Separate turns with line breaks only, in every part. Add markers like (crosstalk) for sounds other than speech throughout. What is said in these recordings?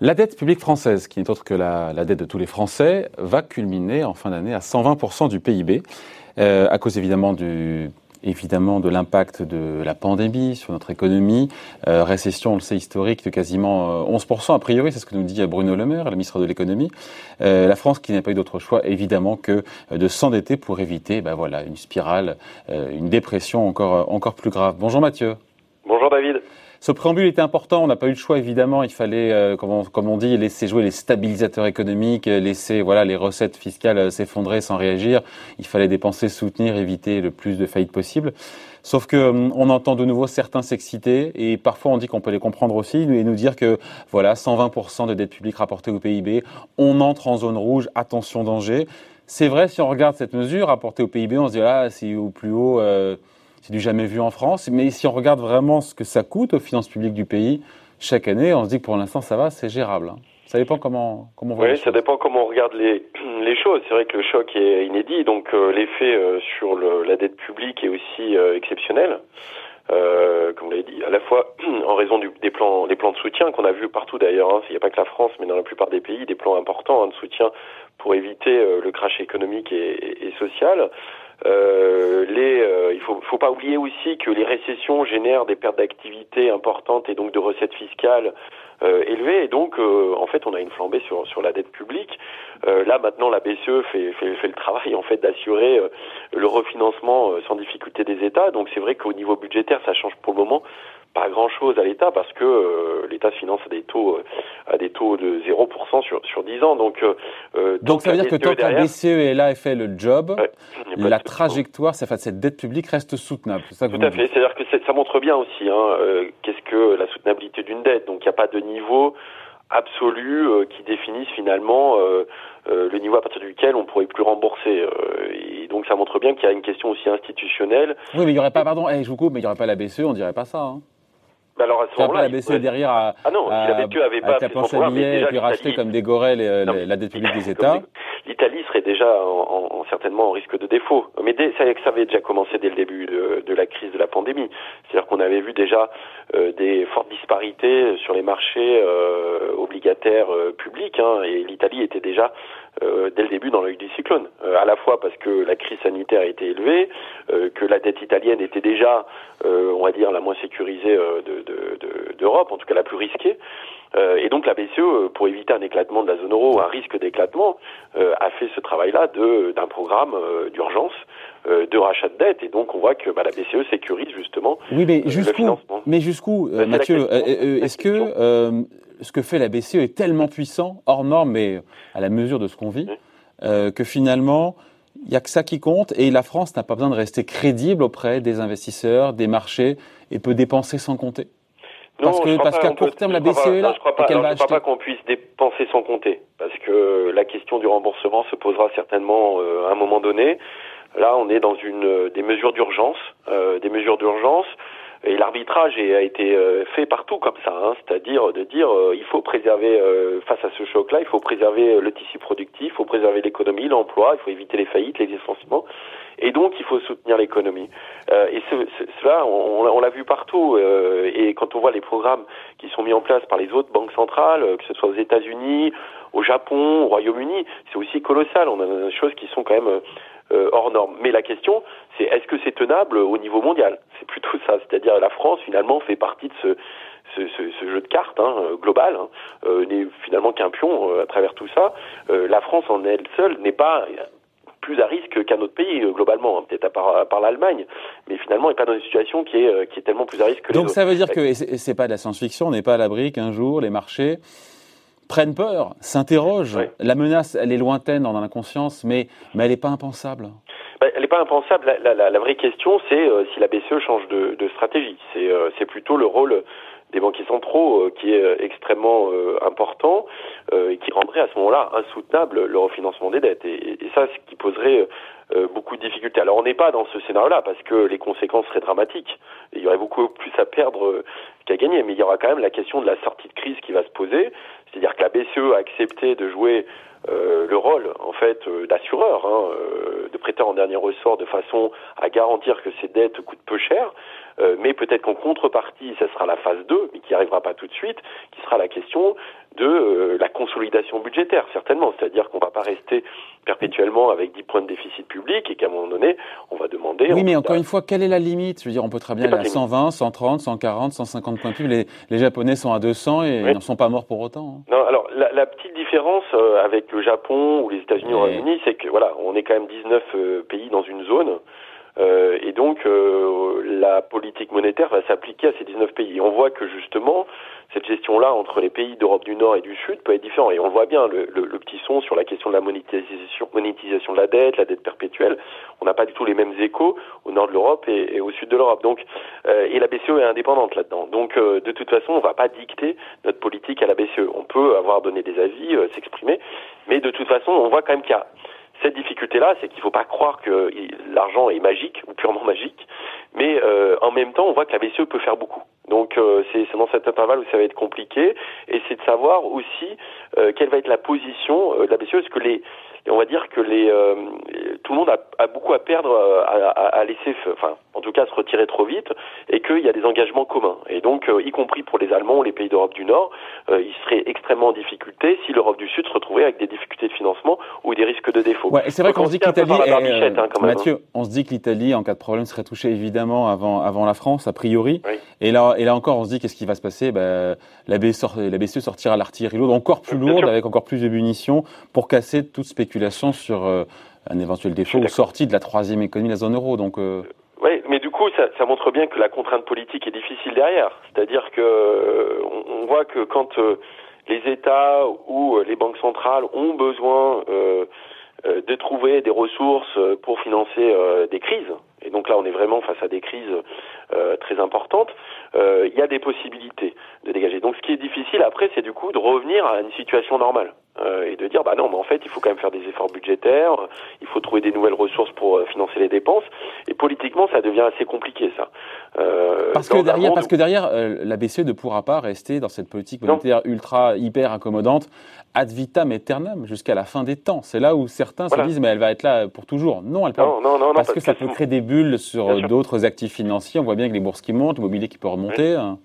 La dette publique française, qui n'est autre que la, dette de tous les Français, va culminer en fin d'année à 120% du PIB, euh, à cause évidemment du évidemment de l'impact de la pandémie sur notre économie, euh, récession, on le sait, historique de quasiment 11%, euh, a priori, c'est ce que nous dit Bruno Le Maire, le ministre de l'économie. la France qui n'a pas eu d'autre choix, évidemment, que de s'endetter pour éviter ben voilà, une spirale, une dépression encore, encore plus grave. Bonjour Mathieu.
Bonjour David.
Ce préambule était important, on n'a pas eu le choix évidemment, il fallait, euh, comme, on, comme, on, dit, laisser jouer les stabilisateurs économiques, laisser voilà, les recettes fiscales euh, s'effondrer sans réagir, il fallait dépenser, soutenir, éviter le plus de faillites possible. Sauf que hum, on entend de nouveau certains s'exciter et parfois on dit qu'on peut les comprendre aussi et nous dire que voilà 120% de dette publique rapportée au PIB, on entre en zone rouge, attention danger. C'est vrai si on regarde cette mesure rapportée au PIB, on se dit ah c'est au plus haut. Euh, c'est du jamais vu en France. Mais si on regarde vraiment ce que ça coûte aux finances publiques du pays, chaque année, on se dit que pour l'instant, ça va, c'est gérable. Hein. Ça dépend comment, comment on voit
Oui, ça dépend comment on regarde les, (clears throat) les choses. C'est vrai que le choc est inédit, donc euh, l'effet euh, sur le, la dette publique est aussi euh, exceptionnel. comme vous l'avez dit, à la fois (clears throat) en raison du, des plans, des plans de soutien qu'on a vus partout d'ailleurs. Hein. Il n'y a pas que la France, mais dans la plupart des pays, des plans importants hein, de soutien pour éviter le crash économique et, et social. Euh, euh, il faut, faut pas oublier aussi que les récessions génèrent des pertes d'activité importantes et donc de recettes fiscales euh, élevées. Et donc, en fait, on a une flambée sur, sur la dette publique. là, maintenant, la BCE fait, fait, fait le travail en fait d'assurer le refinancement sans difficulté des États. Donc, c'est vrai qu'au niveau budgétaire, ça change pour le moment pas grand chose à l'État parce que euh, l'État se finance à des taux euh, à des taux de 0% sur sur 10 ans donc
euh, donc, ça veut dire que tant que la BCE est là et fait le job la trajectoire cette dette publique reste soutenable
ça tout à fait c'est à dire que ça montre bien aussi hein, qu'est-ce que la soutenabilité d'une dette donc il n'y a pas de niveau absolu qui définisse finalement le niveau à partir duquel on pourrait plus rembourser. et donc ça montre bien qu'il y a une question aussi institutionnelle.
Oui, mais il y aurait pas, pardon, eh, je vous coupe, mais il y aurait pas la BCE, on dirait pas ça. Hein.
Bah alors à ce moment-là,
la BCE derrière à,
ah non, si la BCE avait pas
à billets et puis racheter comme des gorées la dette publique des États.
L'Italie serait déjà en, en, certainement en risque de défaut. Mais dès, ça, ça, avait déjà commencé dès le début de, de la crise de la pandémie. C'est-à-dire qu'on avait vu déjà euh, des fortes disparités sur les marchés euh, obligataires euh, publics, hein, et l'Italie était déjà euh, dès le début dans l'œil du cyclone, euh, à la fois parce que la crise sanitaire été élevée, euh, que la dette italienne était déjà, on va dire, la moins sécurisée d'Europe, de, de, en tout cas la plus risquée. et donc la BCE, pour éviter un éclatement de la zone euro, un risque d'éclatement, travail-là d'un programme d'urgence de rachat de dette. Et donc on voit que bah, la BCE sécurise justement
oui, mais jusqu'où, Mais jusqu'où, Mathieu Est-ce que ce que fait la BCE est tellement puissant, hors norme, mais à la mesure de ce qu'on vit, euh, que finalement, il n'y a que ça qui compte et la France n'a pas besoin de rester crédible auprès des investisseurs, des marchés et peut dépenser sans compter?
Parce que parce qu'à court terme, la BCE est là. je ne crois pas, qu'on puisse dépenser sans compter, parce que la question du remboursement se posera certainement euh, à un moment donné. Là, on est dans une euh, des mesures d'urgence, des mesures d'urgence. Et l'arbitrage a été euh, fait partout comme ça, hein, c'est-à-dire de dire euh, il faut préserver euh, face à ce choc-là, il faut préserver le tissu productif, il faut préserver l'économie, l'emploi, il faut éviter les faillites, les licenciements, et donc il faut soutenir l'économie. et ce, cela, on, on l'a vu partout. et quand on voit les programmes qui sont mis en place par les autres banques centrales, que ce soit aux États-Unis, au Japon, au Royaume-Uni, c'est aussi colossal. On a des choses qui sont quand même hors normes. Mais la question, c'est est-ce que c'est tenable au niveau mondial? C'est plutôt ça. C'est-à-dire la France, finalement, fait partie de ce, ce, ce, ce jeu de cartes hein, euh, global, hein, euh, n'est finalement qu'un pion euh, à travers tout ça. la France en elle seule n'est pas plus à risque qu'un autre pays globalement, hein, peut-être à part, par l'Allemagne, mais finalement n'est pas dans une situation qui est, qui est tellement plus à risque que
Donc
les
ça veut dire que c'est pas de la science-fiction, on n'est pas à l'abri qu'un jour les marchés prennent peur, s'interrogent. La menace, elle est lointaine dans l'inconscience, mais, mais elle n'est pas impensable.
Bah, elle n'est pas impensable. La, la, la, vraie question, c'est euh, si la BCE change de, de stratégie. C'est euh, plutôt le rôle des banquiers centraux euh, qui est extrêmement important et qui rendrait à ce moment-là insoutenable le refinancement des dettes. Et, et ça, ce qui poserait beaucoup de difficultés. Alors on n'est pas dans ce scénario-là parce que les conséquences seraient dramatiques. il y aurait beaucoup plus à perdre qu'à gagner. Mais il y aura quand même la question de la sortie de crise qui va se poser. C'est-à-dire que la BCE a accepté de jouer le rôle en fait d'assureur, hein, de prêteur en dernier ressort, de façon à garantir que ces dettes coûtent peu cher. Euh, mais peut-être qu'en contrepartie, ça sera la phase 2, mais qui n'arrivera pas tout de suite, qui sera la question de euh, la consolidation budgétaire, certainement. C'est-à-dire qu'on ne va pas rester perpétuellement avec 10 points de déficit public et qu'à un moment donné, on va demander...
Oui, mais encore une fois, quelle est la limite? Je veux dire, on peut très bien aller à 120, 130, 140, 150 points de. Les, les Japonais sont à 200 et ils n'en sont pas morts pour autant.
Hein. Non, alors la, la petite différence euh, avec le Japon ou les États-Unis ou États-Unis, c'est que voilà, on est quand même 19 pays dans une zone. Euh, et donc, euh, la politique monétaire va s'appliquer à ces 19 pays. On voit que justement, cette gestion-là entre les pays d'Europe du Nord et du Sud peut être différente. Et on voit bien le, petit son sur la question de la monétisation, de la dette, la dette perpétuelle. On n'a pas du tout les mêmes échos au nord de l'Europe et, et, au sud de l'Europe. Donc, euh, et la BCE est indépendante là-dedans. Donc, euh, de toute façon, on ne va pas dicter notre politique à la BCE. On peut avoir donné des avis, euh, s'exprimer, mais de toute façon, on voit quand même qu'il y a cette difficulté-là, c'est qu'il ne faut pas croire que l'argent est magique ou purement magique, mais euh, en même temps, on voit que la BCE peut faire beaucoup. Donc euh, c'est dans cet intervalle où ça va être compliqué, et c'est de savoir aussi euh, quelle va être la position de la BCE, est-ce que les on va dire que les, euh, tout le monde a, a, beaucoup à perdre euh, à, à, laisser, enfin, en tout cas, se retirer trop vite, et qu'il y a des engagements communs. Et donc, euh, y compris pour les Allemands ou les pays d'Europe du Nord, euh, ils seraient extrêmement en difficulté si l'Europe du Sud se retrouvait avec des difficultés de financement ou des risques de défaut.
Ouais, c'est vrai qu'on se dit que l'Italie, hein, Mathieu, hein. on se dit que l'Italie, en cas de problème, serait touchée évidemment avant, avant la France, a priori. Oui. Et là, et là encore, on se dit qu'est-ce qui va se passer? Ben, la, BCE, la BCE sortira l'artillerie lourde encore plus lourde, avec encore plus de munitions, pour casser toute spéculation sur euh, un éventuel défaut ou sortie de la troisième économie de la zone euro. Donc, euh...
Oui, mais du coup, ça, ça, montre bien que la contrainte politique est difficile derrière. C'est-à-dire que euh, on, voit que quand euh, les États ou les banques centrales ont besoin de trouver des ressources pour financer des crises, et donc là on est vraiment face à des crises euh, très importantes, euh, il y a des possibilités de dégager. Donc ce qui est difficile après, c'est du coup de revenir à une situation normale euh, et de dire bah non, mais en fait il faut quand même faire des efforts budgétaires, il faut trouver des nouvelles ressources pour euh, financer les dépenses. Et politiquement, ça devient assez compliqué ça.
Euh, parce, que derrière, parce que derrière, la BCE ne pourra pas rester dans cette politique monétaire ultra hyper accommodante ad vitam aeternam jusqu'à la fin des temps. C'est là où certains se disent mais elle va être là pour toujours. Non, elle peut
non, non, non,
parce, que, ça peut créer des bulles sur d'autres actifs financiers. On voit bien que les bourses qui montent, l'immobilier qui peut remonter.
Oui. Hein.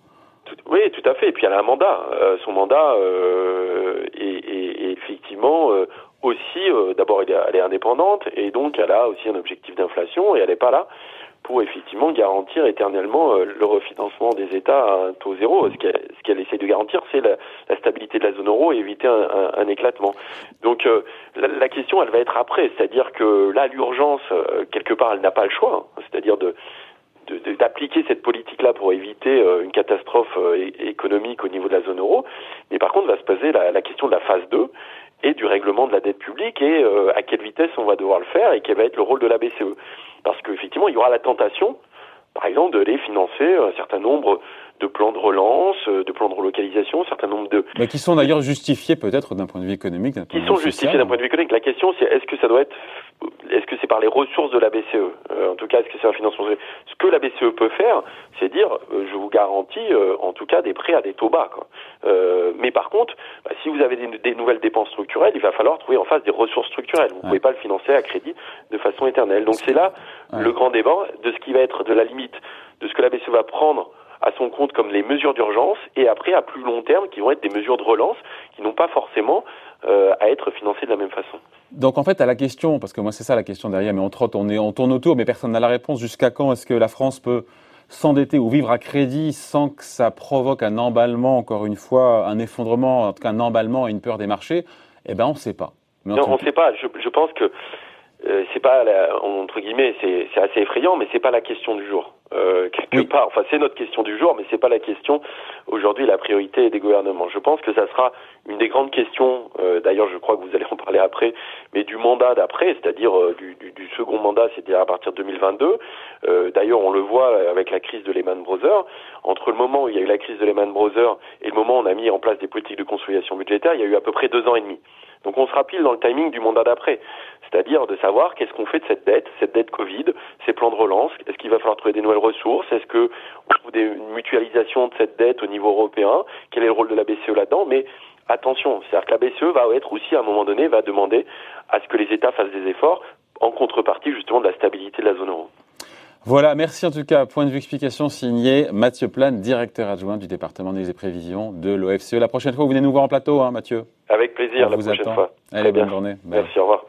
Oui, tout à fait. Et puis elle a un mandat. Euh, son mandat euh, est, est, est, effectivement euh, aussi, euh, d'abord elle, est indépendante et donc elle a aussi un objectif d'inflation et elle n'est pas là pour effectivement garantir éternellement euh, le refinancement des États à un taux zéro. Ce qu'elle, ce essaie de garantir, c'est la, la, stabilité de la zone euro et éviter un, un, un éclatement. Donc euh, la, la, question, elle va être après, c'est-à-dire que là, l'urgence, euh, quelque part, elle n'a pas le choix, c'est-à-dire de d'appliquer cette politique-là pour éviter euh, une catastrophe euh, économique au niveau de la zone euro. Mais par contre, va se poser la, question de la phase 2 et du règlement de la dette publique et euh, à quelle vitesse on va devoir le faire et quel va être le rôle de la BCE. Parce qu'effectivement, il y aura la tentation, par exemple, de les financer un certain nombre de plans de relance, de plans de relocalisation, un certain nombre de...
Mais qui sont d'ailleurs justifiés peut-être d'un point de vue économique.
Qui sont justifiés d'un point de vue économique. La question c'est est-ce que ça doit être est-ce que c'est par les ressources de la BCE euh, En tout cas, est-ce que c'est un financement Ce que la BCE peut faire, c'est dire, euh, je vous garantis, euh, en tout cas, des prêts à des taux bas. Quoi. Euh, mais par contre, bah, si vous avez des, des, nouvelles dépenses structurelles, il va falloir trouver en face des ressources structurelles. Vous ne ouais. pouvez pas le financer à crédit de façon éternelle. Donc c'est là ouais. le grand débat de ce qui va être de la limite de ce que la BCE va prendre à son compte comme les mesures d'urgence et après à plus long terme qui vont être des mesures de relance qui n'ont pas forcément euh, à être financées de la même façon.
Donc en fait à la question, parce que moi c'est ça la question derrière, mais on trotte, on, est, on tourne autour, mais personne n'a la réponse. Jusqu'à quand est-ce que la France peut s'endetter ou vivre à crédit sans que ça provoque un emballement, encore une fois, un effondrement, en tout cas un emballement et une peur des marchés? Eh ben on ne sait pas.
Mais non, on ne sait pas. Je, je pense que euh, c'est pas la, entre guillemets, c'est assez effrayant, mais c'est pas la question du jour. Euh, quelque oui. part, enfin c'est notre question du jour, mais c'est pas la question aujourd'hui la priorité des gouvernements. Je pense que ça sera une des grandes questions. Euh, D'ailleurs, je crois que vous allez en parler après, mais du mandat d'après, c'est-à-dire euh, du, du, du, second mandat, c'est-à-dire à partir de 2022. Euh, d'ailleurs, on le voit avec la crise de Lehman Brothers. Entre le moment où il y a eu la crise de Lehman Brothers et le moment où on a mis en place des politiques de consolidation budgétaire, il y a eu à peu près deux ans et demi. Donc on sera pile dans le timing du mandat d'après, c'est-à-dire de savoir qu'est-ce qu'on fait de cette dette, cette dette Covid, ces plans de relance, est-ce qu'il va falloir trouver des nouvelles ressources, est-ce que on trouve des, une mutualisation de cette dette au niveau européen, quel est le rôle de la BCE là-dedans, mais attention, c'est-à-dire que la BCE va être aussi à un moment donné va demander à ce que les États fassent des efforts en contrepartie justement de la stabilité de la zone euro.
Voilà, merci en tout cas. Point de vue explication signé Mathieu Plane, directeur adjoint du département des prévisions de l'OFCE. La prochaine fois, vous venez nous voir en plateau, hein, Mathieu.
Avec plaisir, la prochaine fois.
Allez, bonne journée.
Merci, au revoir.